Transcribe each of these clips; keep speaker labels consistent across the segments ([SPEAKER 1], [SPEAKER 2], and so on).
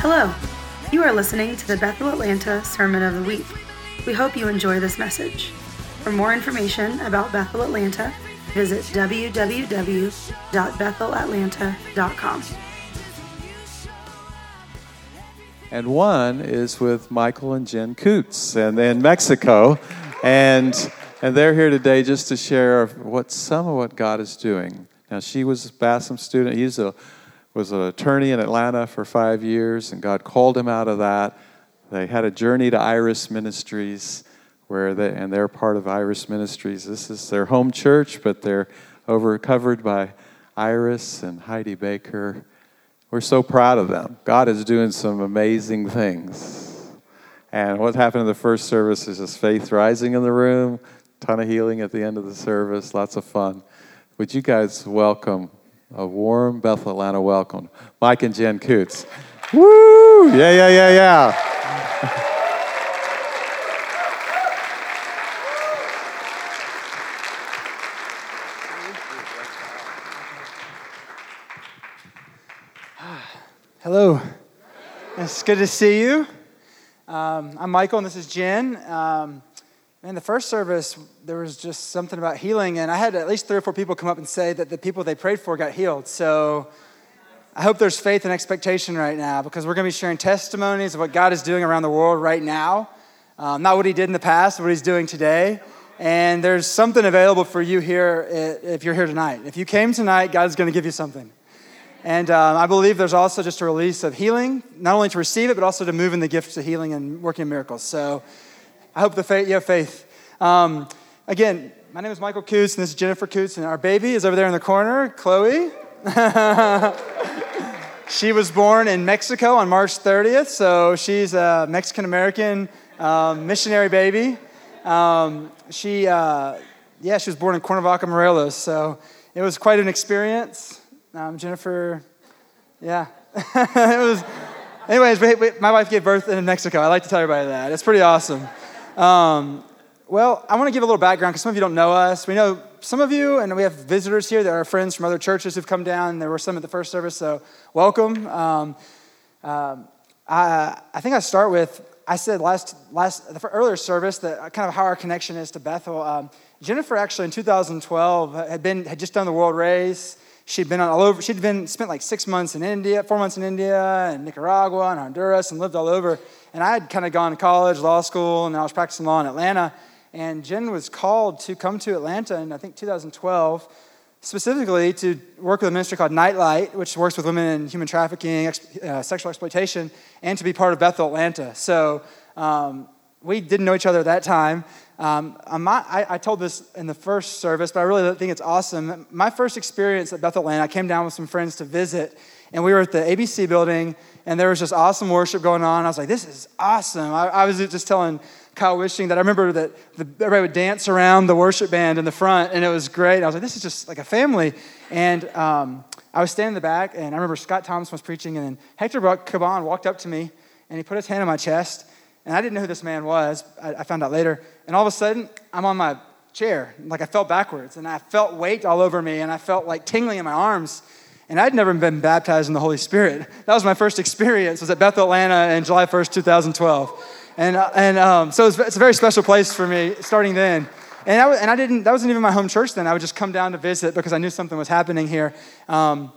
[SPEAKER 1] Hello. You are listening to the Bethel Atlanta Sermon of the Week. We hope you enjoy this message. For more information about Bethel Atlanta, visit www.bethelatlanta.com.
[SPEAKER 2] And one is with Michael and Jen Coots and in Mexico. And, and they're here today just to share what some of what God is doing. Now, she was a BASM student. He's a was an attorney in Atlanta for five years, and God called him out of that. They had a journey to Iris Ministries, where they and they're part of Iris Ministries. This is their home church, but they're over covered by Iris and Heidi Baker. We're so proud of them. God is doing some amazing things. And what happened in the first service is just faith rising in the room, ton of healing at the end of the service, lots of fun. Would you guys welcome a warm Bethel Atlanta welcome. Mike and Jen Coots. Woo! Yeah, yeah, yeah, yeah.
[SPEAKER 3] Hello. It's good to see you. Um, I'm Michael, and this is Jen. Um, in the first service, there was just something about healing, and I had at least three or four people come up and say that the people they prayed for got healed. So I hope there's faith and expectation right now because we're going to be sharing testimonies of what God is doing around the world right now. Um, not what He did in the past, what He's doing today. And there's something available for you here if you're here tonight. If you came tonight, God's going to give you something. And um, I believe there's also just a release of healing, not only to receive it, but also to move in the gifts of healing and working miracles. So I hope the faith, you have faith. Um, again, my name is Michael Coots, and this is Jennifer Coots, and our baby is over there in the corner, Chloe. she was born in Mexico on March 30th, so she's a Mexican American um, missionary baby. Um, she, uh, yeah, she was born in Cuernavaca, Morelos, so it was quite an experience. Um, Jennifer, yeah, it was. Anyways, my wife gave birth in Mexico. I like to tell everybody that. It's pretty awesome. Um, well, I want to give a little background because some of you don't know us. We know some of you, and we have visitors here that are friends from other churches who've come down. There were some at the first service, so welcome. Um, um, I, I, think I start with I said last last the earlier service that kind of how our connection is to Bethel. Um, Jennifer actually in 2012 had been had just done the world race. She'd been all over. She'd been spent like six months in India, four months in India, and Nicaragua, and Honduras, and lived all over. And I had kind of gone to college, law school, and I was practicing law in Atlanta. And Jen was called to come to Atlanta in, I think, 2012, specifically to work with a ministry called Nightlight, which works with women in human trafficking, uh, sexual exploitation, and to be part of Bethel Atlanta. So um, we didn't know each other at that time. Um, I, I, told this in the first service, but I really think it's awesome. My first experience at Bethel Land, I came down with some friends to visit, and we were at the ABC building, and there was just awesome worship going on. I was like, this is awesome. I, I was just telling Kyle Wishing that I remember that the, everybody would dance around the worship band in the front, and it was great. I was like, this is just like a family. And um, I was standing in the back, and I remember Scott Thomas was preaching, and then Hector Caban walked up to me, and he put his hand on my chest, and I didn't know who this man was. I, I found out later. And all of a sudden, I'm on my chair, like I fell backwards, and I felt weight all over me, and I felt like tingling in my arms. And I'd never been baptized in the Holy Spirit. That was my first experience. Was at Bethel Atlanta in July 1st, 2012. And, uh, and um, so it's, a very special place for me starting then. And I, and I didn't, that wasn't even my home church then. I would just come down to visit because I knew something was happening here. Um,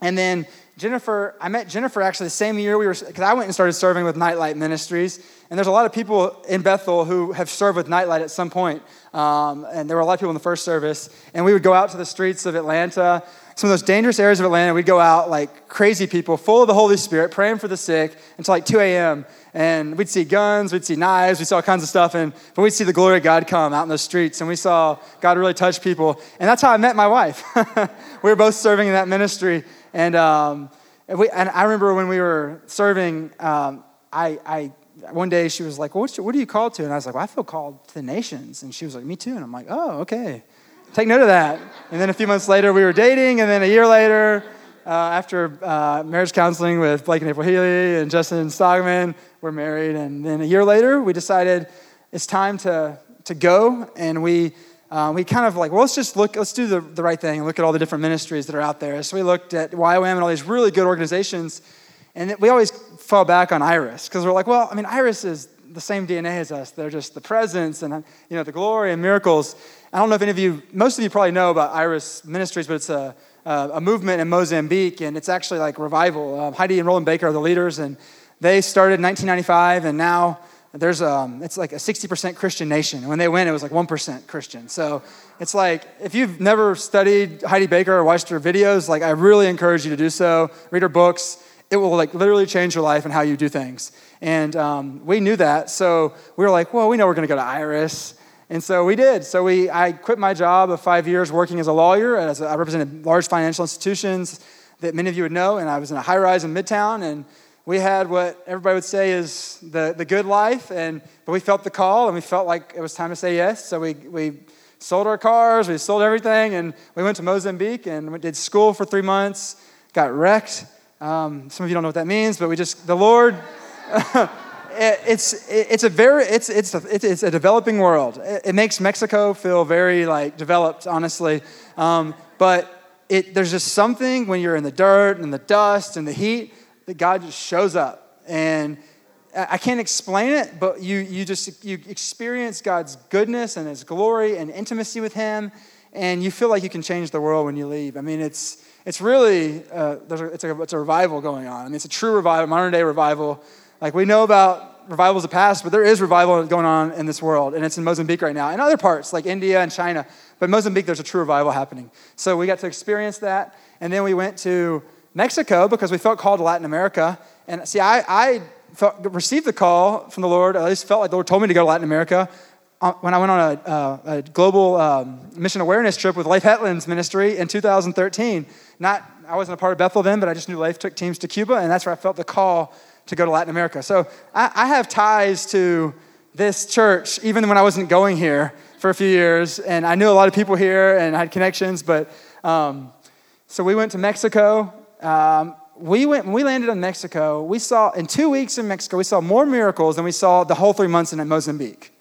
[SPEAKER 3] and then Jennifer, I met Jennifer actually the same year we were, because I went and started serving with Nightlight Ministries. And there's a lot of people in Bethel who have served with Nightlight at some point. Um, and there were a lot of people in the first service. And we would go out to the streets of Atlanta some of those dangerous areas of Atlanta, we'd go out like crazy people, full of the Holy Spirit, praying for the sick until like 2 a.m. And we'd see guns, we'd see knives, we'd see all kinds of stuff. And but we'd see the glory of God come out in the streets, and we saw God really touch people. And that's how I met my wife. we were both serving in that ministry, and um, and, we, and I remember when we were serving, um, I, I one day she was like, well, your, what are you called to? And I was like, well, I feel called to the nations. And she was like, me too. And I'm like, oh, okay. Take note of that. And then a few months later, we were dating, and then a year later, uh, after uh, marriage counseling with Blake and April Healy and Justin Stockman, we're married. And then a year later, we decided it's time to, to go. And we, uh, we kind of like, well, let's just look, let's do the, the right thing and look at all the different ministries that are out there. So we looked at YWAM and all these really good organizations. And we always fall back on Iris because we're like, well, I mean, Iris is the same DNA as us. They're just the presence and you know the glory and miracles. I don't know if any of you, most of you probably know about Iris Ministries, but it's a, a movement in Mozambique, and it's actually like revival. Um, Heidi and Rolland Baker are the leaders, and they started in 1995, and now there's um, it's like a 60% Christian nation. And when they went, it was like 1% Christian. So it's like if you've never studied Heidi Baker or watched her videos, like I really encourage you to do so. Read her books. It will like literally change your life and how you do things. And um, we knew that, so we were like, well, we know we're going to go to Iris. And so we did. So we, I quit my job of five years working as a lawyer. As a, I represented large financial institutions that many of you would know, and I was in a high rise in Midtown. And we had what everybody would say is the, the good life, and but we felt the call, and we felt like it was time to say yes. So we, we sold our cars, we sold everything, and we went to Mozambique and we did school for three months. Got wrecked. Um, some of you don't know what that means, but we just the Lord. it's it's a very it's it's a, it's a developing world. It, makes Mexico feel very like developed, honestly. Um, but it, there's just something when you're in the dirt and the dust and the heat that God just shows up and. I can't explain it, but you, you just you experience God's goodness and His glory and intimacy with Him, and you feel like you can change the world when you leave. I mean, it's it's really uh, a, it's, a, it's a revival going on. I mean, it's a true revival, modern day revival like we know about revivals of the past, but there is revival going on in this world, and it's in Mozambique right now, and other parts like India and China. But Mozambique, there's a true revival happening. So we got to experience that, and then we went to Mexico because we felt called to Latin America. And see, I, I felt, received the call from the Lord. I just felt like the Lord told me to go to Latin America uh, when I went on a, uh, a global um, mission awareness trip with Leif Hetland's ministry in 2013. Not, I wasn't a part of Bethel then, but I just knew Leif took teams to Cuba, and that's where I felt the call to go to Latin America. So I, I have ties to this church, even when I wasn't going here for a few years. And I knew a lot of people here and I had connections. But um, so we went to Mexico. Um, we went we landed in Mexico. We saw in two weeks in Mexico, we saw more miracles than we saw the whole three months in Mozambique.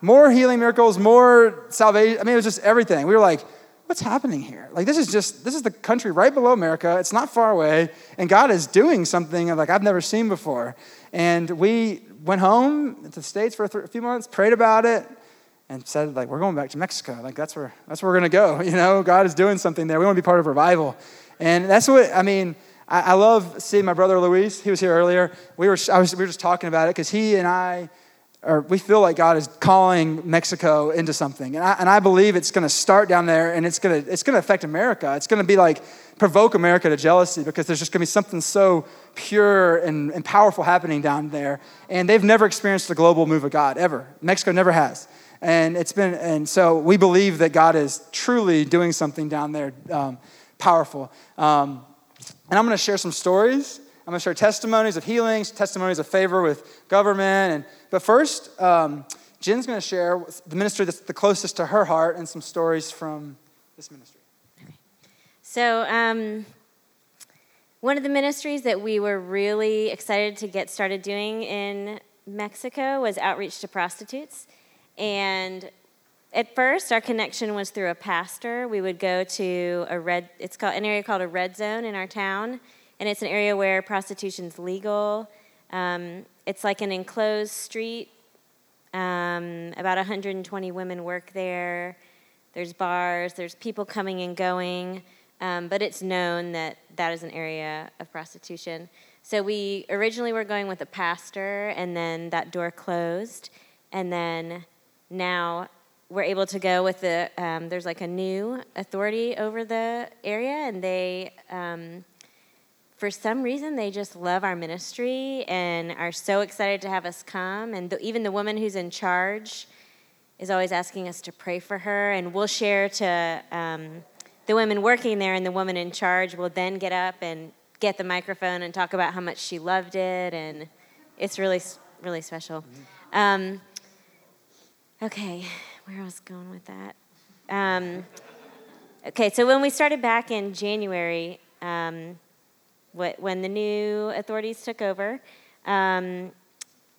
[SPEAKER 3] More healing miracles, more salvation. I mean, it was just everything. We were like, what's happening here? Like, this is just, this is the country right below America. It's not far away. And God is doing something like I've never seen before. And we went home to the States for a, th- a few months, prayed about it, and said, like, we're going back to Mexico. Like, that's where, that's where we're going to go. You know, God is doing something there. We want to be part of revival. And that's what, I mean, I, I love seeing my brother Luis. He was here earlier. We were, was, we were just talking about it because he and I, or we feel like God is calling Mexico into something. And I, and I believe it's going to start down there and it's going to it's going to affect America. It's going to be like provoke America to jealousy because there's just going to be something so pure and, and powerful happening down there. And they've never experienced the global move of God, ever. Mexico never has. And it's been, and so we believe that God is truly doing something down there um, powerful. Um, and I'm going to share some stories I'm going to share testimonies of healings, testimonies of favor with government. And, but first, um, Jen's going to share the ministry that's the closest to her heart and some stories from this ministry.
[SPEAKER 4] So, um, one of the ministries that we were really excited to get started doing in Mexico was outreach to prostitutes. And at first, our connection was through a pastor. We would go to a red, it's called an area called a red zone in our town and it's an area where prostitution's legal. Um, it's like an enclosed street. Um, about 120 women work there. There's bars. There's people coming and going. Um, but it's known that that is an area of prostitution. So we originally were going with a pastor, and then that door closed, and then now we're able to go with the. Um, there's like a new authority over the area, and they um, for some reason they just love our ministry and are so excited to have us come. And the, even the woman who's in charge is always asking us to pray for her and we'll share to um, the women working there and the woman in charge will then get up and get the microphone and talk about how much she loved it and it's really really special. Um, okay where i was going with that um, okay so when we started back in january um, when the new authorities took over, um,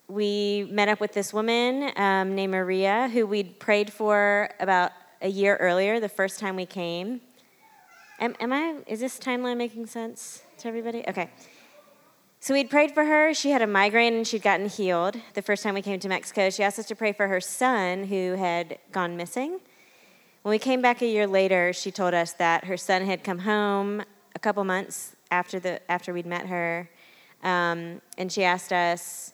[SPEAKER 4] we met up with this woman um, named Maria, who we'd prayed for about a year earlier, the first time we came. Am, am I? Is this timeline making sense to everybody? Okay. So we'd prayed for her. She had a migraine and she'd gotten healed the first time we came to Mexico. She asked us to pray for her son who had gone missing. When we came back a year later, she told us that her son had come home a couple months after, the, after we'd met her. Um, and she asked us,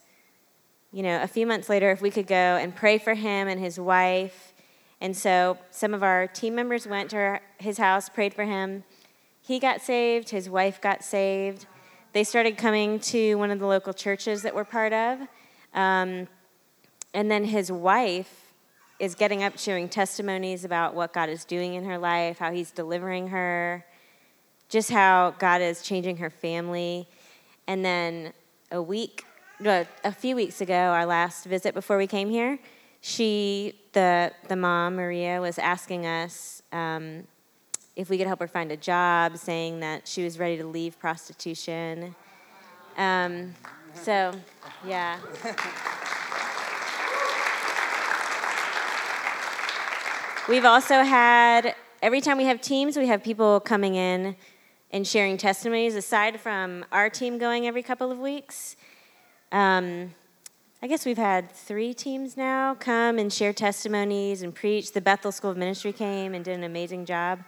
[SPEAKER 4] you know, a few months later if we could go and pray for him and his wife. And so some of our team members went to her, his house, prayed for him. He got saved, his wife got saved they started coming to one of the local churches that we're part of. Um, and then his wife is getting up sharing testimonies about what God is doing in her life, how he's delivering her, just how God is changing her family. And then a week, a few weeks ago, our last visit before we came here, she, the, the mom, Maria, was asking us um, if we could help her find a job, saying that she was ready to leave prostitution. Um, so, yeah. We've also had, every time we have teams, we have people coming in and sharing testimonies aside from our team going every couple of weeks. Um, I guess we've had three teams now come and share testimonies and preach. The Bethel School of Ministry came and did an amazing job.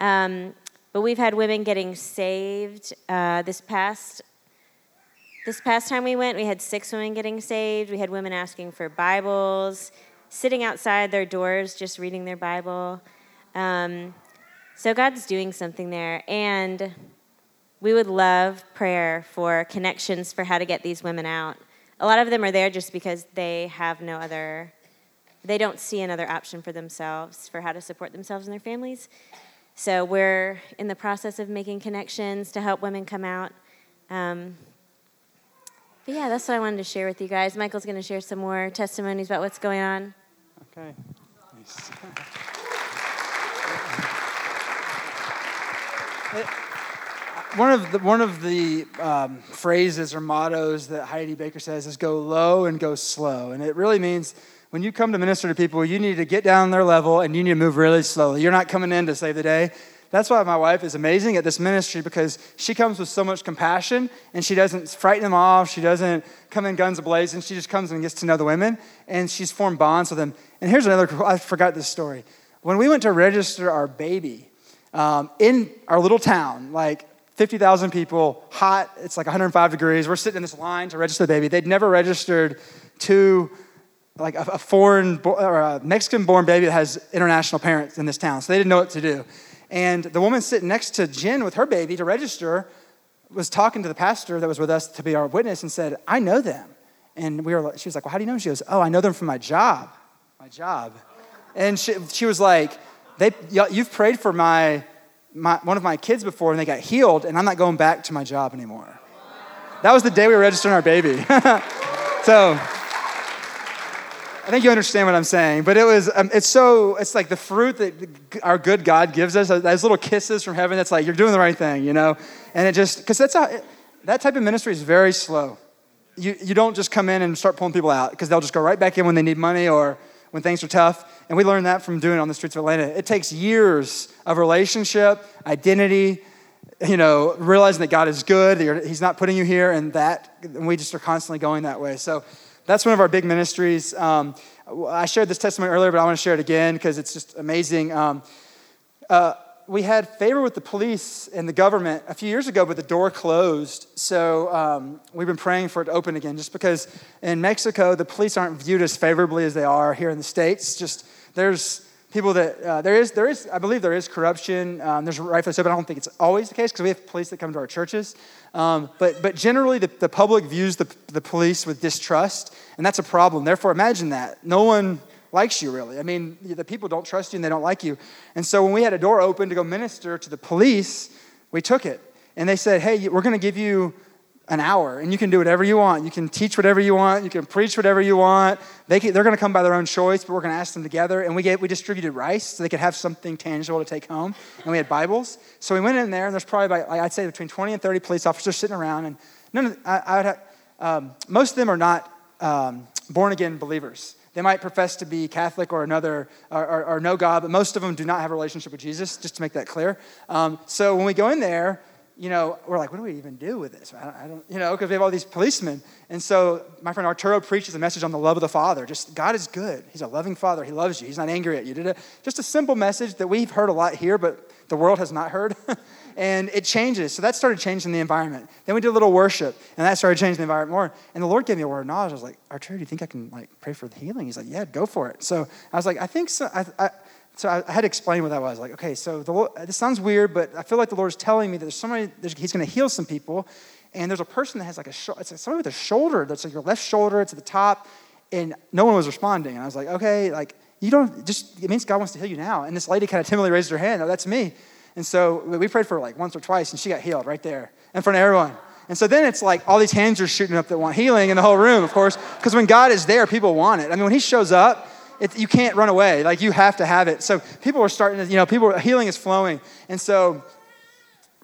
[SPEAKER 4] Um, but we've had women getting saved. Uh, this past this past time we went, we had six women getting saved. We had women asking for Bibles, sitting outside their doors, just reading their Bible. Um, so God's doing something there, and we would love prayer for connections for how to get these women out. A lot of them are there just because they have no other, they don't see another option for themselves for how to support themselves and their families. So we're in the process of making connections to help women come out. Um, but yeah, that's what I wanted to share with you guys. Michael's going to share some more testimonies about what's going on.
[SPEAKER 3] Okay. Nice. one of the, one of the um, phrases or mottos that Heidi Baker says is go low and go slow. And it really means when you come to minister to people, you need to get down their level and you need to move really slowly. You're not coming in to save the day. That's why my wife is amazing at this ministry because she comes with so much compassion and she doesn't frighten them off. She doesn't come in guns ablazing. She just comes and gets to know the women and she's formed bonds with them. And here's another, I forgot this story. When we went to register our baby um, in our little town, like 50,000 people, hot, it's like 105 degrees. We're sitting in this line to register the baby. They'd never registered two like a, a foreign or a Mexican born baby that has international parents in this town. So they didn't know what to do. And the woman sitting next to Jen with her baby to register was talking to the pastor that was with us to be our witness and said, I know them. And we were, she was like, Well, how do you know? She goes, Oh, I know them from my job. My job. And she, she was like, they, You've prayed for my, my, one of my kids before and they got healed, and I'm not going back to my job anymore. That was the day we were registering our baby. so, I think you understand what I'm saying, but it was, um, it's so, it's like the fruit that our good God gives us, those little kisses from heaven that's like, you're doing the right thing, you know? And it just, because that's a, that type of ministry is very slow. You, you don't just come in and start pulling people out because they'll just go right back in when they need money or when things are tough. And we learned that from doing it on the streets of Atlanta. It takes years of relationship, identity, you know, realizing that God is good, that He's not putting you here, and that, and we just are constantly going that way. So, that's one of our big ministries. Um, I shared this testimony earlier, but I want to share it again because it's just amazing. Um, uh, we had favor with the police and the government a few years ago, but the door closed. So um, we've been praying for it to open again, just because in Mexico, the police aren't viewed as favorably as they are here in the States. Just there's people that uh, there is there is I believe there is corruption. Um, there's rightfully so, but I don't think it's always the case because we have police that come to our churches. Um, but but generally, the, the public views the, the police with distrust, and that's a problem. Therefore, imagine that no one likes you really. I mean, the people don't trust you and they don't like you. And so when we had a door open to go minister to the police, we took it, and they said, "Hey, we're going to give you." An hour and you can do whatever you want. You can teach whatever you want. You can preach whatever you want. They can, they're going to come by their own choice, but we're going to ask them together. And we, get, we distributed rice so they could have something tangible to take home. And we had Bibles. So we went in there, and there's probably, about, I'd say, between 20 and 30 police officers sitting around. And none of, I, I would have, um, most of them are not um, born again believers. They might profess to be Catholic or another, or, or, or, know God, but most of them do not have a relationship with Jesus, just to make that clear. Um, so when we go in there, you know, we're like, what do we even do with this? I don't, I don't you know, because we have all these policemen. And so my friend Arturo preaches a message on the love of the Father. Just God is good. He's a loving Father. He loves you. He's not angry at you. Just a simple message that we've heard a lot here, but the world has not heard. and it changes. So that started changing the environment. Then we did a little worship, and that started changing the environment more. And the Lord gave me a word of knowledge. I was like, Arturo, do you think I can like pray for the healing? He's like, yeah, go for it. So I was like, I think so. I, I, so I, I, had to explain what that was. Like, okay, so the, this sounds weird, but I feel like the Lord is telling me that there's somebody, there's, He's going to heal some people, and there's a person that has like a, it's like somebody with a shoulder that's like your left shoulder to the top, and no one was responding. And I was like, okay, like you don't just it means God wants to heal you now. And this lady kind of timidly raised her hand. Oh, that's me. And so we prayed for her like once or twice, and she got healed right there in front of everyone. And so then it's like all these hands are shooting up that want healing in the whole room, of course, because when God is there, people want it. I mean, when He shows up, it, you can't run away. Like you have to have it. So people are starting to, you know, people healing is flowing. And so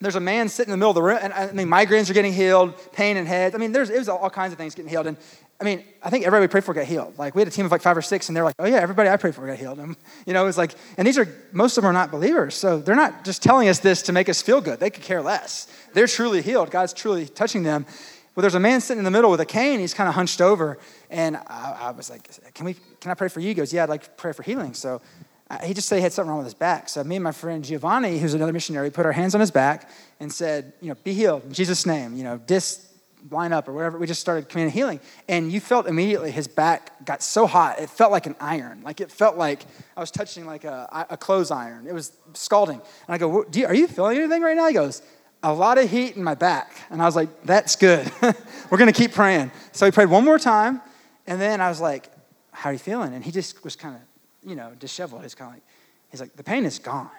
[SPEAKER 3] there's a man sitting in the middle of the room, and I mean, migraines are getting healed, pain in heads. I mean, there's it was all kinds of things getting healed. And I mean, I think everybody we prayed for got healed. Like we had a team of like five or six, and they're like, "Oh yeah, everybody I prayed for got healed." And, you know, it's like, and these are most of them are not believers, so they're not just telling us this to make us feel good. They could care less. They're truly healed. God's truly touching them. Well, there's a man sitting in the middle with a cane. He's kind of hunched over, and I, I, was like, "Can we? Can I pray for you?" He goes, "Yeah, I'd like to pray for healing." So uh, he just said he had something wrong with his back. So me and my friend Giovanni, who's another missionary, put our hands on his back and said, "You know, be healed in Jesus' name." You know, dis line up or whatever. We just started commanding healing. And you felt immediately his back got so hot, it felt like an iron. Like it felt like I was touching like a, a clothes iron. It was scalding. And I go, you, Are you feeling anything right now? He goes, A lot of heat in my back. And I was like, That's good. We're going to keep praying. So he prayed one more time. And then I was like, How are you feeling? And he just was kind of, you know, disheveled. He's kind of like, He's like, The pain is gone.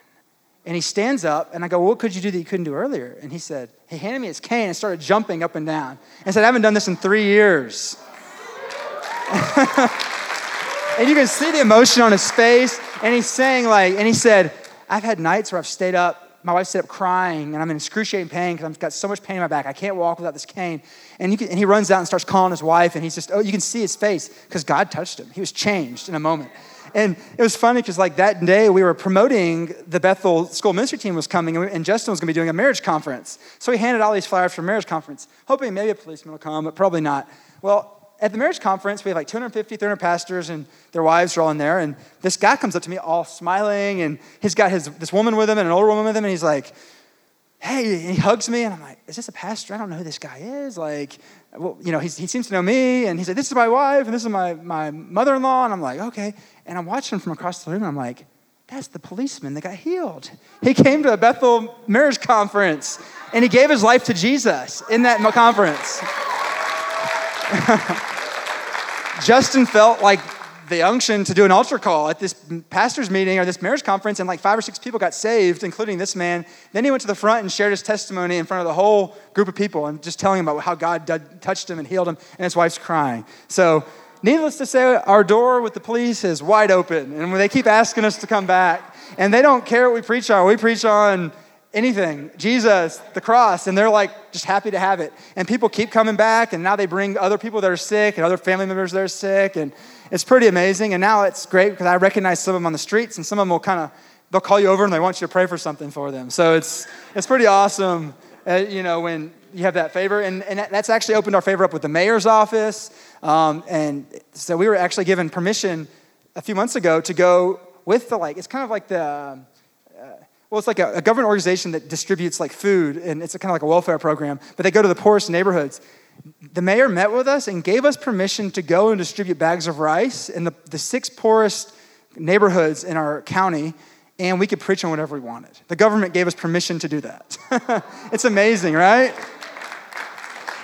[SPEAKER 3] And he stands up, and I go, What could you do that you couldn't do earlier? And he said, He handed me his cane and started jumping up and down and said, I haven't done this in three years. and you can see the emotion on his face. And he's saying, like, and he said, I've had nights where I've stayed up, my wife stayed up crying, and I'm in excruciating pain because I've got so much pain in my back. I can't walk without this cane. And, can, and he runs out and starts calling his wife, and he's just, oh, you can see his face because God touched him. He was changed in a moment. And it was funny because like that day we were promoting the Bethel school ministry team was coming and, Justin was going to be doing a marriage conference. So he handed all these flyers for marriage conference, hoping maybe a policeman will come, but probably not. Well, at the marriage conference, we have like 250, 300 pastors and their wives are all in there. And this guy comes up to me all smiling and he's got his, this woman with him and an older woman with him. And he's like, hey, he hugs me, and I'm like, is this a pastor? I don't know who this guy is. Like, well, you know, he seems to know me, and he said, this is my wife, and this is my, my mother-in-law, and I'm like, okay. And I'm watching him from across the room, and I'm like, that's the policeman that got healed. He came to a Bethel marriage conference, and he gave his life to Jesus in that conference. Justin felt like the unction to do an altar call at this pastor's meeting or this marriage conference, and like five or six people got saved, including this man. Then he went to the front and shared his testimony in front of the whole group of people and just telling about how God did, touched him and healed him, and his wife's crying. So Needless to say, our door with the police is wide open, and they keep asking us to come back. And they don't care what we preach on. We preach on anything Jesus, the cross, and they're like just happy to have it. And people keep coming back, and now they bring other people that are sick and other family members that are sick, and it's pretty amazing. And now it's great because I recognize some of them on the streets, and some of them will kind of they'll call you over and they want you to pray for something for them. So it's it's pretty awesome, uh, you know, when you have that favor, and, and that's actually opened our favor up with the mayor's office. Um, and so we were actually given permission a few months ago to go with the like, it's kind of like the, uh, well, it's like a, a, government organization that distributes like food, and it's kind of like a welfare program, but they go to the poorest neighborhoods. The mayor met with us and gave us permission to go and distribute bags of rice in the, the six poorest neighborhoods in our county, and we could preach on whatever we wanted. The government gave us permission to do that. it's amazing, right?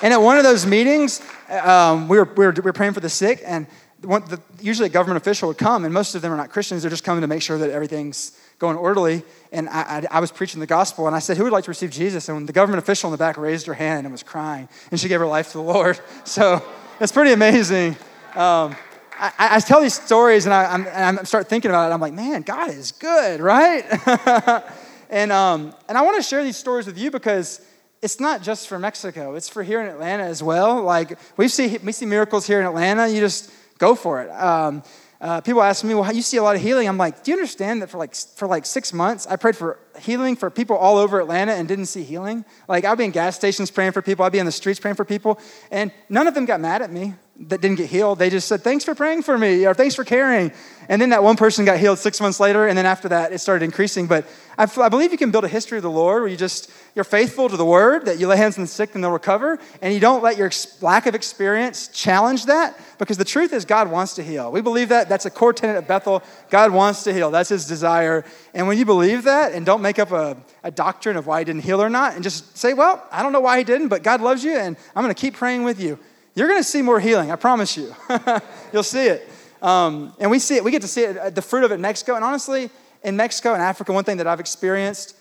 [SPEAKER 3] And at one of those meetings, um, we, were, we, were, we were praying for the sick, and one, the, usually a government official would come, and most of them are not Christians. They're just coming to make sure that everything's going orderly. And I, I, I, was preaching the gospel, and I said, Who would like to receive Jesus? And the government official in the back raised her hand and was crying, and she gave her life to the Lord. So it's pretty amazing. Um, I, I, tell these stories, and I, I'm, and I start thinking about it. I'm like, Man, God is good, right? and, um, and I want to share these stories with you because it's not just for Mexico, it's for here in Atlanta as well. Like, we see, we see miracles here in Atlanta, you just go for it. Um, uh, people ask me, well, you see a lot of healing. I'm like, do you understand that for like, for like six months, I prayed for healing for people all over Atlanta and didn't see healing? Like, I'd be in gas stations praying for people, I'd be in the streets praying for people, and none of them got mad at me that didn't get healed. They just said, thanks for praying for me, or thanks for caring. And then that one person got healed six months later, and then after that, it started increasing. But I, believe you can build a history of the Lord where you just, you're faithful to the word, that you lay hands on the sick and they'll recover, and you don't let your lack of experience challenge that, because the truth is God wants to heal. We believe that. That's a core tenet of Bethel. God wants to heal. That's his desire. And when you believe that and don't make up a, a doctrine of why he didn't heal or not, and just say, well, I don't know why he didn't, but God loves you, and I'm going to keep praying with you, you're going to see more healing. I promise you. You'll see it. Um, and we see it, we get to see it, uh, the fruit of it in Mexico. And honestly, in Mexico and Africa, one thing that I've experienced,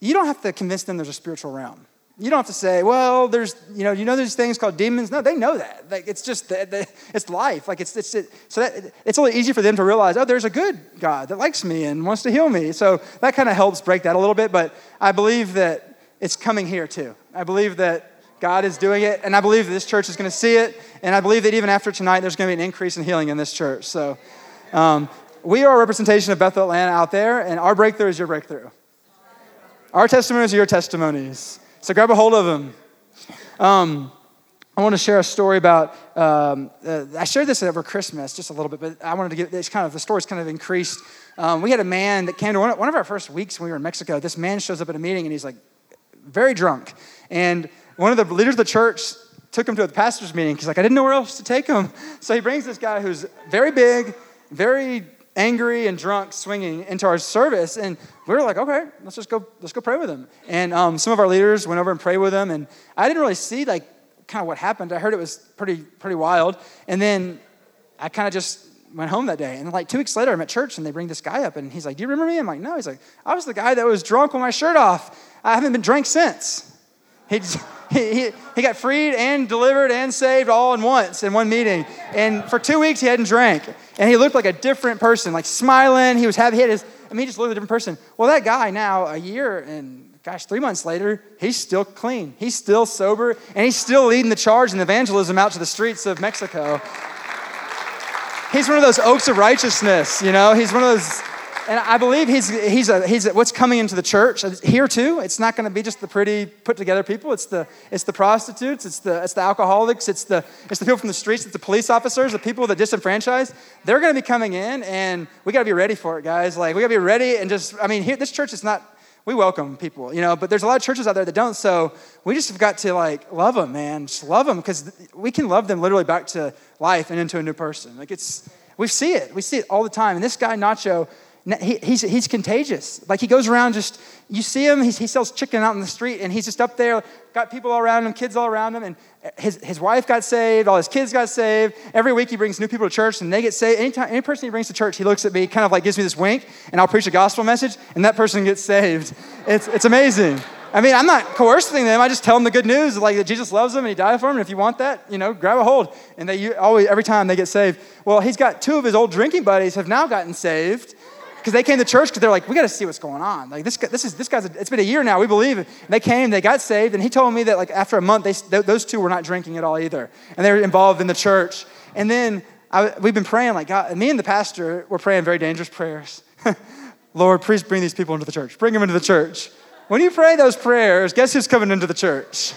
[SPEAKER 3] you don't have to convince them there's a spiritual realm. You don't have to say, well, there's, you know, you know these things called demons. No, they know that. Like, it's just, the, the, it's life. Like, it's, it's, it, so that, it's only easy for them to realize, oh, there's a good God that likes me and wants to heal me. So that kind of helps break that a little bit. But I believe that it's coming here too. I believe that God is doing it, and I believe that this church is going to see it, and I believe that even after tonight, there's going to be an increase in healing in this church. So, um, we are a representation of Bethel Atlanta out there, and our breakthrough is your breakthrough. Our testimonies are your testimonies. So, grab a hold of them. Um, I want to share a story about. Um, uh, I shared this over Christmas just a little bit, but I wanted to get this kind of the story's kind of increased. Um, we had a man that came to one, one of our first weeks when we were in Mexico. This man shows up at a meeting and he's like very drunk, and one of the leaders of the church took him to a pastor's meeting. He's like, I didn't know where else to take him. So he brings this guy who's very big, very angry and drunk swinging into our service. And we were like okay let's just go let's go pray with him. And um, some of our leaders went over and prayed with him. And i didn't really see like kind of what happened. I heard it was pretty pretty wild. And then i kind of just went home that day. And like two weeks later i'm at church and they bring this guy up and he's like do you remember me? I'm like no. He's like i was the guy that was drunk with my shirt off. I haven't been drunk since. He he, he got freed and delivered and saved all in once in one meeting. And for two weeks, he hadn't drank. And he looked like a different person, like smiling. He was happy. He had his, I mean, he just looked like a different person. Well, that guy now, a year and gosh, three months later, he's still clean. He's still sober. And he's still leading the charge in evangelism out to the streets of Mexico. He's one of those oaks of righteousness, you know? He's one of those and I believe he's, he's, a, he's a, what's coming into the church uh, here too. It's not going to be just the pretty put together people. It's the, it's the prostitutes, it's the, it's the alcoholics, it's the, it's the people from the streets, it's the police officers, the people that disenfranchised. They're going to be coming in, and we got to be ready for it, guys. Like, we got to be ready and just, I mean, here, this church is not, we welcome people, you know, but there's a lot of churches out there that don't. So we just have got to like love them, man. Just love them because we can love them literally back to life and into a new person. Like, it's, we see it. We see it all the time. And this guy, Nacho, he, he's, he's contagious. Like he goes around just, you see him, he sells chicken out in the street, and he's just up there, got people all around him, kids all around him, and his, his wife got saved, all his kids got saved. Every week he brings new people to church, and they get saved. Anytime, any person he brings to church, he looks at me, kind of like gives me this wink, and I'll preach a gospel message, and that person gets saved. It's, it's amazing. I mean, I'm not coercing them. I just tell them the good news, like that Jesus loves them and He died for them. And if you want that, you know, grab a hold. And they you always, every time they get saved. Well, he's got two of his old drinking buddies have now gotten saved because they came to church because they're like, we got to see what's going on. Like this, this is this guy's. It's been a year now. We believe. it. they came, they got saved, and he told me that like after a month, they, those two were not drinking at all either, and they were involved in the church. And then I, we've been praying like God. Me and the pastor were praying very dangerous prayers. Lord, please bring these people into the church. Bring them into the church. When you pray those prayers, guess who's coming into the church?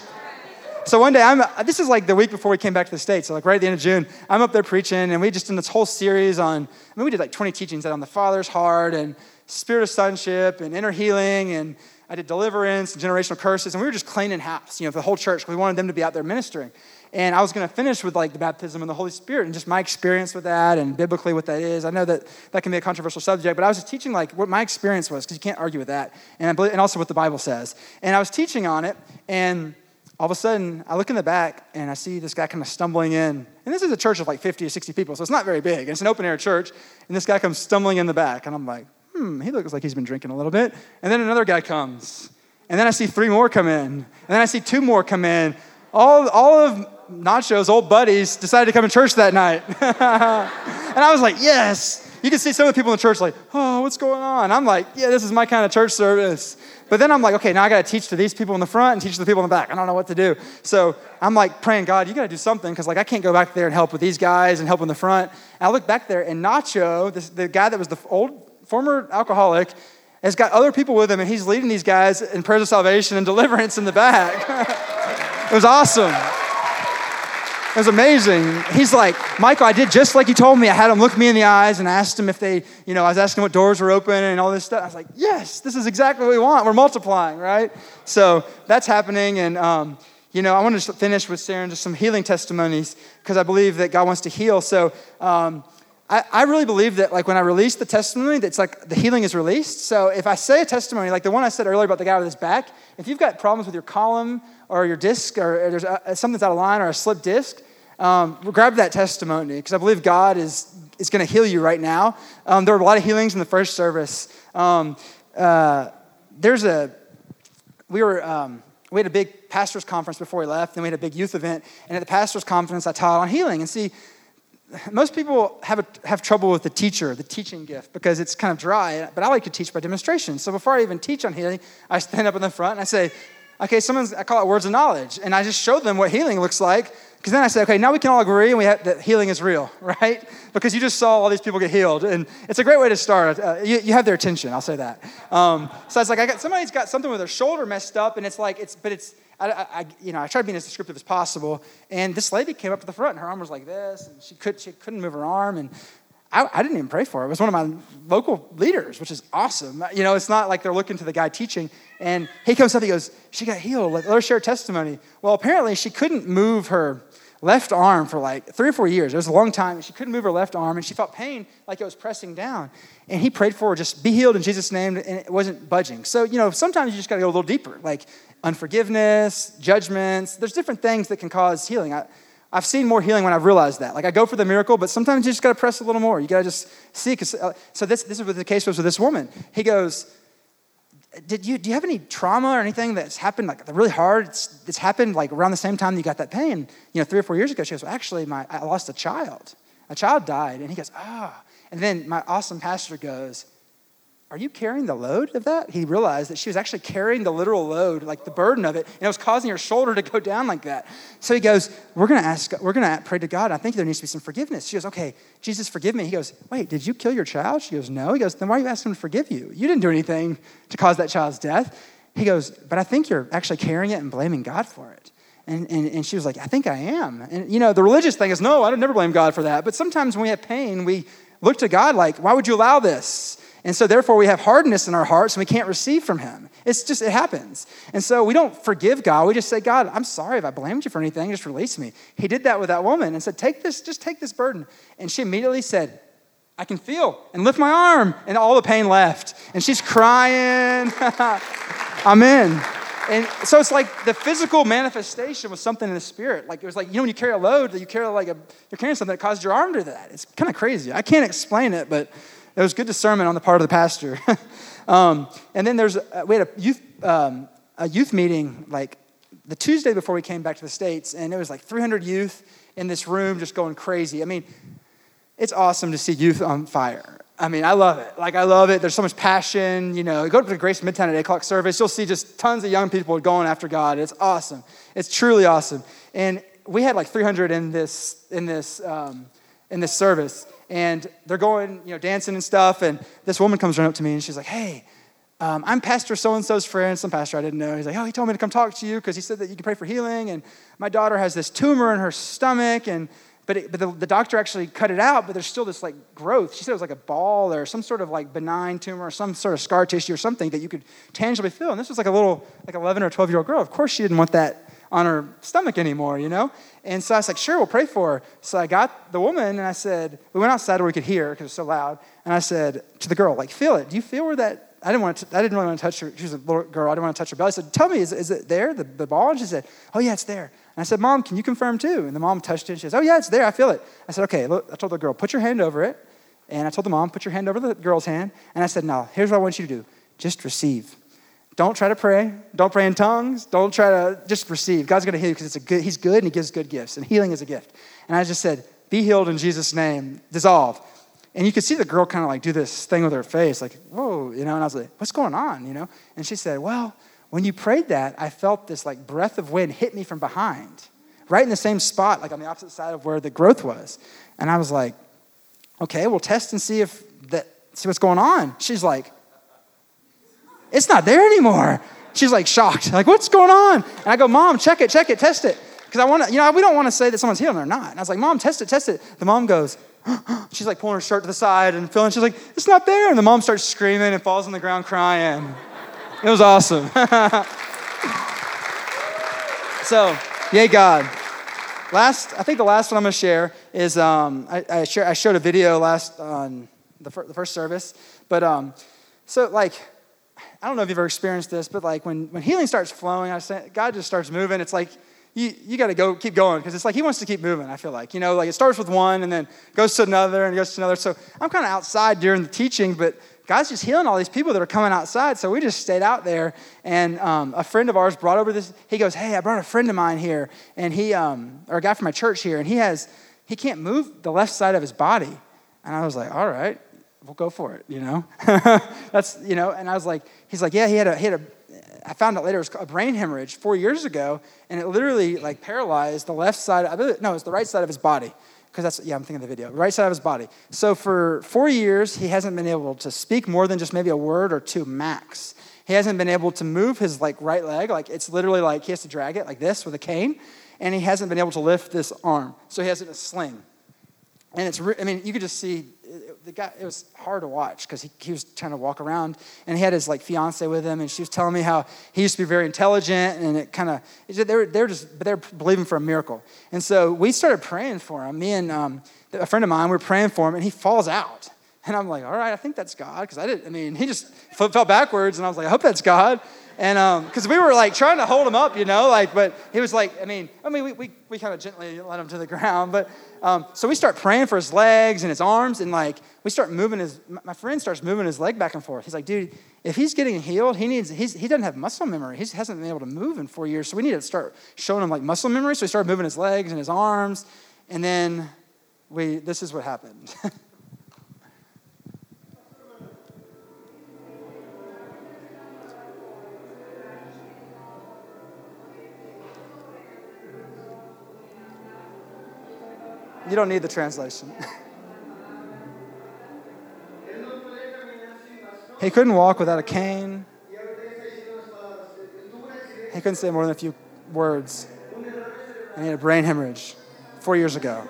[SPEAKER 3] So one day, I'm, this is like the week before we came back to the States, so like right at the end of June, I'm up there preaching, and we just did this whole series on, I mean, we did like 20 teachings on the Father's heart and spirit of sonship and inner healing, and I did deliverance and generational curses, and we were just cleaning house, you know, for the whole church. We wanted them to be out there ministering. And I was going to finish with like the baptism of the Holy Spirit and just my experience with that and biblically what that is. I know that that can be a controversial subject, but I was just teaching like what my experience was because you can't argue with that, and, believe, and also what the Bible says. And I was teaching on it, and all of a sudden, I look in the back and I see this guy kind of stumbling in. And this is a church of like 50 or 60 people, so it's not very big. And it's an open air church. And this guy comes stumbling in the back. And I'm like, hmm, he looks like he's been drinking a little bit. And then another guy comes. And then I see three more come in. And then I see two more come in. All, all of Nacho's old buddies decided to come to church that night. and I was like, yes. You can see some of the people in the church like, oh, what's going on? I'm like, yeah, this is my kind of church service. But then I'm like, okay, now I got to teach to these people in the front and teach to the people in the back. I don't know what to do. So I'm like praying, God, you got to do something because like I can't go back there and help with these guys and help in the front. And I look back there and Nacho, this, the guy that was the old former alcoholic, has got other people with him and he's leading these guys in prayers of salvation and deliverance in the back. it was awesome. It was amazing. He's like, Michael, I did just like you told me. I had him look me in the eyes and asked him if they, you know, I was asking what doors were open and all this stuff. I was like, yes, this is exactly what we want. We're multiplying, right? So that's happening. And, um, you know, I want to finish with sharing just some healing testimonies because I believe that God wants to heal. So um, I, I really believe that, like, when I release the testimony, that's like the healing is released. So if I say a testimony, like the one I said earlier about the guy with his back, if you've got problems with your column or your disc or, there's a, something that's out of line or a slipped disc, um, grab that testimony because I believe God is, is going to heal you right now. Um, there were a lot of healings in the first service. Um, uh, there's a, we were, um, we had a big pastor's conference before we left, and we had a big youth event. And at the pastor's conference, I taught on healing. And see, most people have, a, have trouble with the teacher, the teaching gift, because it's kind of dry, but I like to teach by demonstration. So before I even teach on healing, I stand up in the front and I say, okay, someone's, I call it words of knowledge. And I just show them what healing looks like. Because then I say, okay, now we can all agree and we have, that healing is real, right? Because you just saw all these people get healed. And it's a great way to start. Uh, you, you, have their attention, I'll say that. Um, so it's like, I got, somebody's got something with their shoulder messed up, and it's like, it's, but it's, I, I, you know, I tried being as descriptive as possible. And this lady came up to the front, and her arm was like this, and she, could, she couldn't move her arm. And I, I, didn't even pray for it. It was one of my local leaders, which is awesome. You know, it's not like they're looking to the guy teaching. And he comes up, he goes, She got healed. Let her share testimony. Well, apparently, she couldn't move her left arm for like three or four years. It was a long time. She couldn't move her left arm, and she felt pain like it was pressing down. And he prayed for her, just be healed in Jesus' name, and it wasn't budging. So, you know, sometimes you just got to go a little deeper, like unforgiveness, judgments. There's different things that can cause healing. I, I've seen more healing when I've realized that. Like I go for the miracle, but sometimes you just got to press a little more. You got to just see. Uh, so this, this is what the case was with this woman. He goes, did you, do you have any trauma or anything that's happened like really hard? It's, it's happened like around the same time you got that pain, you know, three or four years ago. She goes, well, actually, my, I lost a child. A child died. And he goes, ah. Oh. And then my awesome pastor goes, are you carrying the load of that? He realized that she was actually carrying the literal load, like the burden of it, and it was causing her shoulder to go down like that. So he goes, We're gonna ask, we're gonna pray to God. I think there needs to be some forgiveness. She goes, Okay, Jesus, forgive me. He goes, Wait, did you kill your child? She goes, No. He goes, Then why are you asking him to forgive you? You didn't do anything to cause that child's death. He goes, But I think you're actually carrying it and blaming God for it. And, and, and she was like, I think I am. And, you know, the religious thing is, no, I don't never blame God for that. But sometimes when we have pain, we look to God like, why would you allow this? And so, therefore, we have hardness in our hearts and we can't receive from Him. It's just, it happens. And so, we don't forgive God. We just say, God, I'm sorry if I blamed you for anything. Just release me. He did that with that woman and said, Take this, just take this burden. And she immediately said, I can feel and lift my arm. And all the pain left. And she's crying. Amen. And so it's like the physical manifestation was something in the spirit. Like it was like, you know, when you carry a load, that you carry like a, you're carrying something that caused your arm to do that. It's kind of crazy. I can't explain it, but it was good discernment on the part of the pastor. um, and then there's, uh, we had a youth, um, a youth meeting like the Tuesday before we came back to the States, and it was like 300 youth in this room just going crazy. I mean, it's awesome to see youth on fire. I mean, I love it. Like, I love it. There's so much passion. You know, go to the Grace Midtown at 8 o'clock service, you'll see just tons of young people going after God. It's awesome. It's truly awesome. And we had like 300 in this, in this, um, in this service and they're going, you know, dancing and stuff. And this woman comes running up to me and she's like, hey, um, I'm Pastor so and so's friend, some pastor I didn't know. He's like, oh, he told me to come talk to you because he said that you can pray for healing. And my daughter has this tumor in her stomach. And but, it, but the, the, doctor actually cut it out, but there's still this like growth. She said it was like a ball or some sort of like benign tumor or some sort of scar tissue or something that you could tangibly feel. And this was like a little, like 11 or 12 year old girl. Of course, she didn't want that on her stomach anymore, you know? And so I was like, sure, we'll pray for her. So I got the woman and I said, we went outside where we could hear because it was so loud. And I said to the girl, like, feel it. Do you feel where that, I didn't want to, I didn't really want to touch her. She was a little girl. I didn't want to touch her belly. I said, tell me, is, is it there, the, the ball? And she said, oh yeah, it's there. And I said, mom, can you confirm too? And the mom touched it. She says, oh yeah, it's there. I feel it. I said, okay. Look, I told the girl, put your hand over it. And I told the mom, put your hand over the girl's hand. And I said, now, here's what I want you to do. Just receive. Don't try to pray. Don't pray in tongues. Don't try to just receive. God's going to heal you because it's a good, He's good and He gives good gifts, and healing is a gift. And I just said, Be healed in Jesus' name. Dissolve. And you could see the girl kind of like do this thing with her face, like, whoa, you know, and I was like, what's going on, you know? And she said, well, when you prayed that, I felt this like breath of wind hit me from behind, right in the same spot, like on the opposite side of where the growth was. And I was like, okay, we'll test and see if that, see what's going on. She's like, it's not there anymore. She's like shocked, like, what's going on? And I go, Mom, check it, check it, test it. Because I want to, you know, we don't want to say that someone's healed or not. And I was like, Mom, test it, test it. The mom goes, she's like pulling her shirt to the side and feeling, she's like, it's not there. And the mom starts screaming and falls on the ground crying. It was awesome. so, yay, God. Last, I think the last one I'm going to share is um, I, I, share, I, showed a video last on the, fir- the first service. But um, so, like, I don't know if you've ever experienced this, but like when, when healing starts flowing, I say, God just starts moving. It's like you, you got to go keep going because it's like he wants to keep moving, I feel like. You know, like it starts with one and then goes to another and goes to another. So I'm kind of outside during the teaching, but God's just healing all these people that are coming outside. So we just stayed out there. And um, a friend of ours brought over this. He goes, Hey, I brought a friend of mine here, and he, um, or a guy from my church here, and he has, he can't move the left side of his body. And I was like, All right, we'll go for it, you know? That's, you know, and I was like, He's like, Yeah, he had a, he had a, I found out later it was a brain hemorrhage four years ago, and it literally like paralyzed the left side. No, it's the right side of his body, because that's yeah, I'm thinking of the video. Right side of his body. So for four years, he hasn't been able to speak more than just maybe a word or two max. He hasn't been able to move his like right leg. Like it's literally like he has to drag it like this with a cane, and he hasn't been able to lift this arm. So he has it in a sling. And it's, I mean, you could just see the guy, it was hard to watch because he, he was trying to walk around and he had his like fiance with him and she was telling me how he used to be very intelligent and it kind of, they were, they were just, they were believing for a miracle. And so we started praying for him. Me and um, a friend of mine, we were praying for him and he falls out. And I'm like, all right, I think that's God. Because I didn't, I mean, he just fell backwards and I was like, I hope that's God. And because um, we were like trying to hold him up, you know, like, but he was like, I mean, I mean, we, we, we kind of gently let him to the ground. But um, so we start praying for his legs and his arms, and like, we start moving his, my friend starts moving his leg back and forth. He's like, dude, if he's getting healed, he needs, he's, he doesn't have muscle memory. He hasn't been able to move in four years. So we need to start showing him like muscle memory. So we started moving his legs and his arms. And then we, this is what happened. You don't need the translation. he couldn't walk without a cane. He couldn't say more than a few words. And he had a brain hemorrhage four years ago.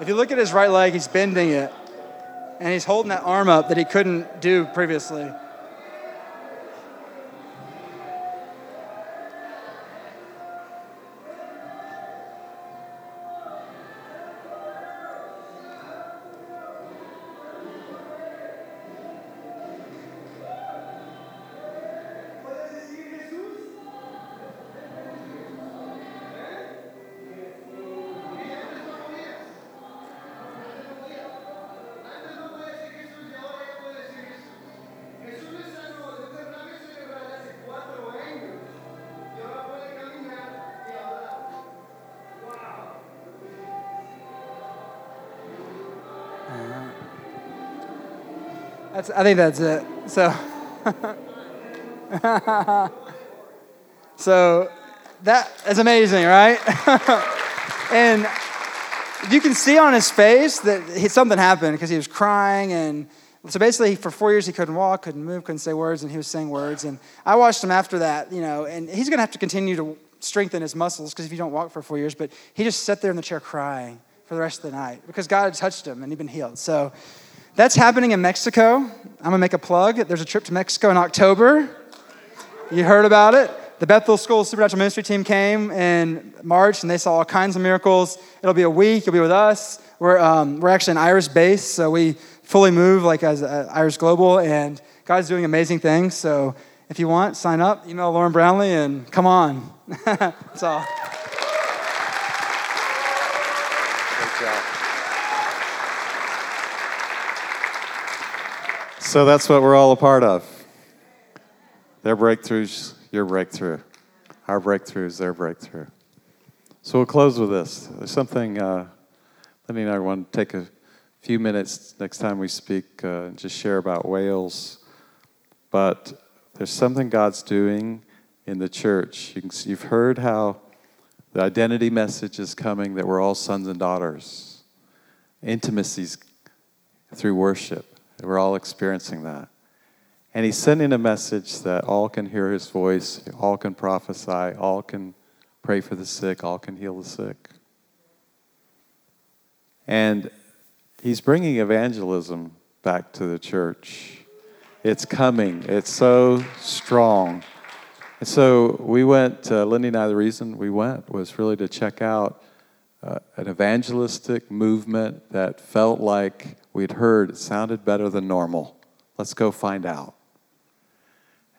[SPEAKER 3] If you look at his right leg, he's bending it. And he's holding that arm up that he couldn't do previously. That's, I think that's it. So, so that is amazing, right? and you can see on his face that he, something happened because he was crying and so basically for four years he couldn't walk couldn't move couldn't say words and he was saying words and i watched him after that you know and he's going to have to continue to strengthen his muscles because if you don't walk for four years but he just sat there in the chair crying for the rest of the night because god had touched him and he'd been healed so that's happening in Mexico. I'm to make a plug. There's a trip to Mexico in October. You heard about it. The Bethel School Supernatural Ministry team came in March and they saw all kinds of miracles. It'll be a week. You'll be with us. We're, um, we're actually an Iris base, so we fully move like as uh, Iris Global, and God's doing amazing things. So if you want, sign up, email Lauren Brownlee, and come on. That's all.
[SPEAKER 2] So that's what we're all a part of. Their breakthroughs, your breakthrough. Our breakthrough is their breakthrough. So we'll close with this. There's something, uh, Lenny and I want to take a few minutes next time we speak uh, and just share about Wales. But there's something God's doing in the church. You you've heard how the identity message is coming that we're all sons and daughters, intimacies through worship. We're all experiencing that. And he's sending a message that all can hear his voice, all can prophesy, all can pray for the sick, all can heal the sick. And he's bringing evangelism back to the church. It's coming, it's so strong. And so we went, uh, Lindy and I, the reason we went was really to check out uh, an evangelistic movement that felt like we'd heard it sounded better than normal. Let's go find out.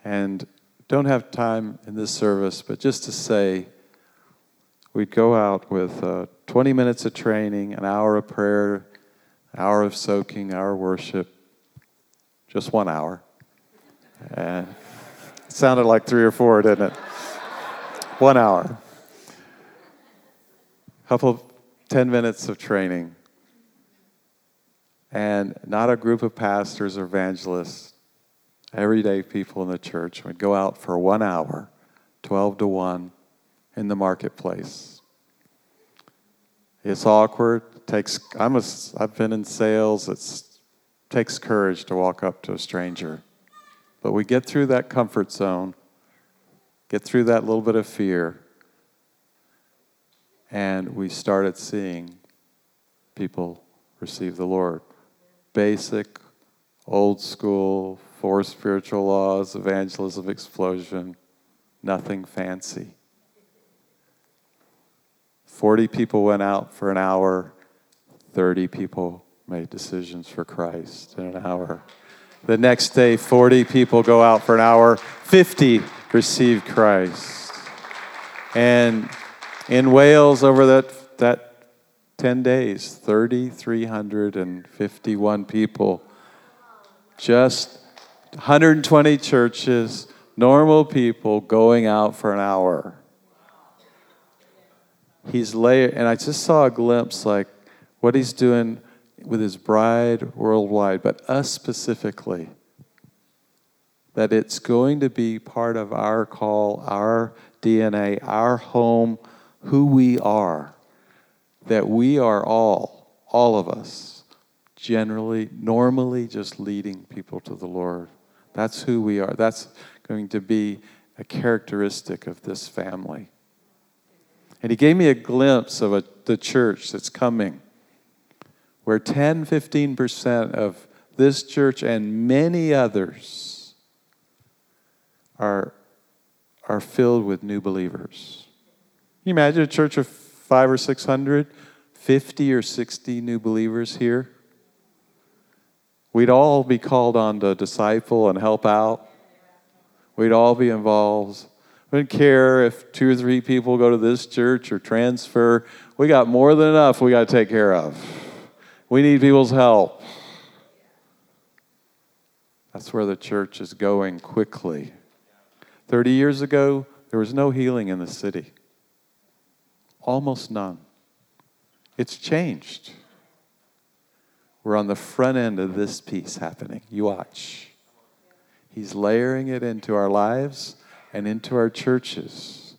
[SPEAKER 2] And don't have time in this service, but just to say, we'd go out with uh, 20 minutes of training, an hour of prayer, an hour of soaking, hour of worship, just one hour. And it sounded like three or four, didn't it? one hour. A Couple of 10 minutes of training. And not a group of pastors or evangelists everyday people in the church. We'd go out for one hour, 12 to 1, in the marketplace. It's awkward. Takes I'm a, I've been in sales. It takes courage to walk up to a stranger. But we get through that comfort zone, get through that little bit of fear, and we started seeing people receive the Lord. Basic, old school, four spiritual laws, evangelism, explosion, nothing fancy. 40 people went out for an hour, 30 people made decisions for Christ in an hour. The next day, 40 people go out for an hour, 50 receive Christ. And in Wales, over that, that 10 days, 3,351 people just 120 churches, normal people going out for an hour. He's lay, and I just saw a glimpse like what he's doing with his bride worldwide, but us specifically. That it's going to be part of our call, our DNA, our home, who we are. That we are all, all of us, generally, normally just leading people to the Lord. That's who we are. That's going to be a characteristic of this family. And he gave me a glimpse of a, the church that's coming, where 10, 15% of this church and many others are, are filled with new believers. Can you imagine a church of five or 600, 50 or 60 new believers here? We'd all be called on to disciple and help out. We'd all be involved. We didn't care if two or three people go to this church or transfer. We got more than enough we got to take care of. We need people's help. That's where the church is going quickly. 30 years ago, there was no healing in the city, almost none. It's changed. We're on the front end of this piece happening. You watch. He's layering it into our lives and into our churches.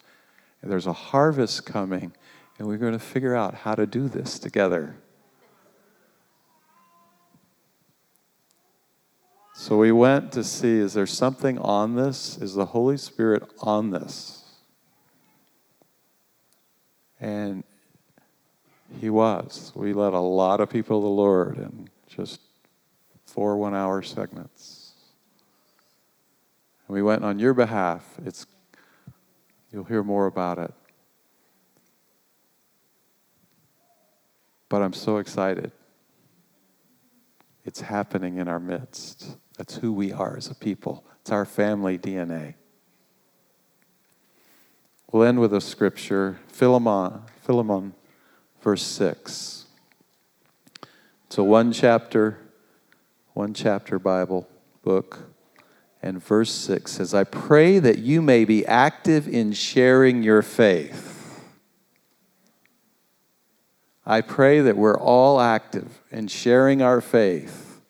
[SPEAKER 2] And there's a harvest coming, and we're going to figure out how to do this together. So we went to see is there something on this? Is the Holy Spirit on this? And he was. We led a lot of people to the Lord in just four one hour segments. And we went on your behalf. It's, you'll hear more about it. But I'm so excited. It's happening in our midst. That's who we are as a people. It's our family DNA. We'll end with a scripture, Philemon, Philemon verse 6. It's a one chapter, one chapter Bible book. And verse 6 says, I pray that you may be active in sharing your faith. I pray that we're all active in sharing our faith.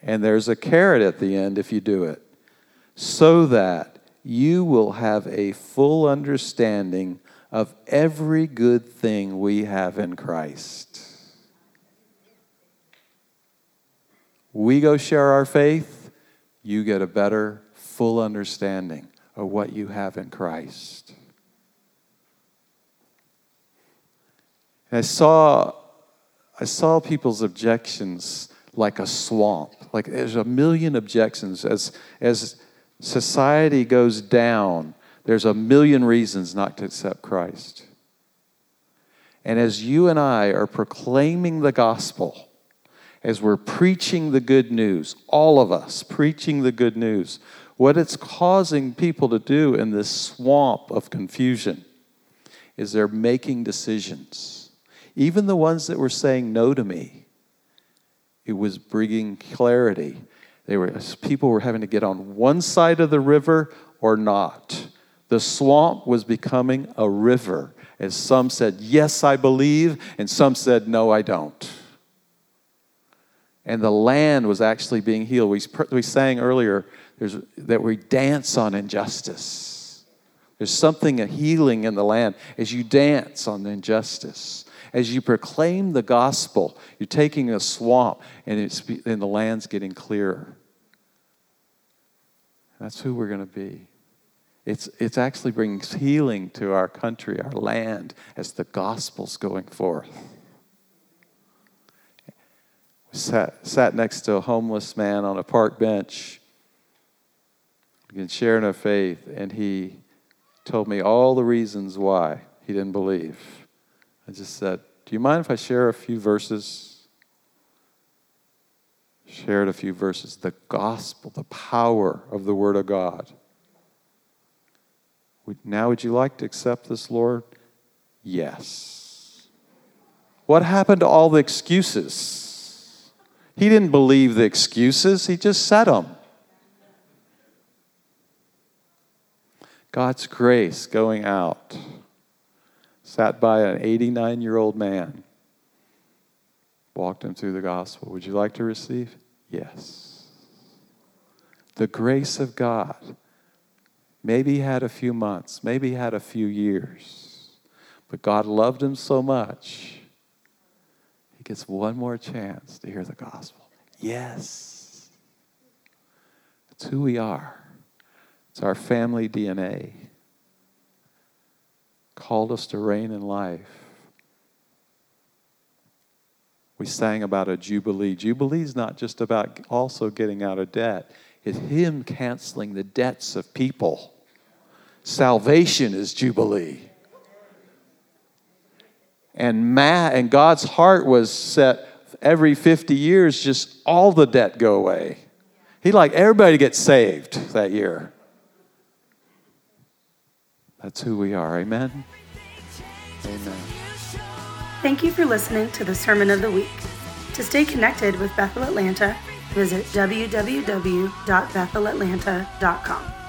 [SPEAKER 2] And there's a carrot at the end if you do it, so that you will have a full understanding of every good thing we have in Christ. We go share our faith, you get a better, full understanding of what you have in Christ. I saw, I saw people's objections like a swamp. Like there's a million objections as, as society goes down there's a million reasons not to accept Christ. And as you and I are proclaiming the gospel, as we're preaching the good news, all of us preaching the good news, what it's causing people to do in this swamp of confusion is they're making decisions. Even the ones that were saying no to me, it was bringing clarity. They were, people were having to get on one side of the river or not. The swamp was becoming a river. As some said, Yes, I believe, and some said, No, I don't. And the land was actually being healed. We, we sang earlier that we dance on injustice. There's something, a healing in the land as you dance on injustice. As you proclaim the gospel, you're taking a swamp and, it's, and the land's getting clearer. That's who we're going to be. It's, it's actually bringing healing to our country, our land, as the gospel's going forth. We sat, sat next to a homeless man on a park bench, again, sharing our faith, and he told me all the reasons why he didn't believe. I just said, Do you mind if I share a few verses? Shared a few verses. The gospel, the power of the Word of God. Now, would you like to accept this, Lord? Yes. What happened to all the excuses? He didn't believe the excuses, he just said them. God's grace going out. Sat by an 89 year old man, walked him through the gospel. Would you like to receive? Yes. The grace of God Maybe he had a few months, maybe he had a few years. But God loved him so much, he gets one more chance to hear the gospel. Yes. It's who we are, it's our family DNA. Called us to reign in life. We sang about a jubilee. Jubilee is not just about also getting out of debt, it's Him canceling the debts of people. Salvation is Jubilee. And, ma- and God's heart was set every 50 years, just all the debt go away. He'd like everybody to get saved that year. That's who we are. Amen. Amen.
[SPEAKER 1] Thank you for listening to the Sermon of the Week. To stay connected with Bethel Atlanta, visit www.bethelatlanta.com.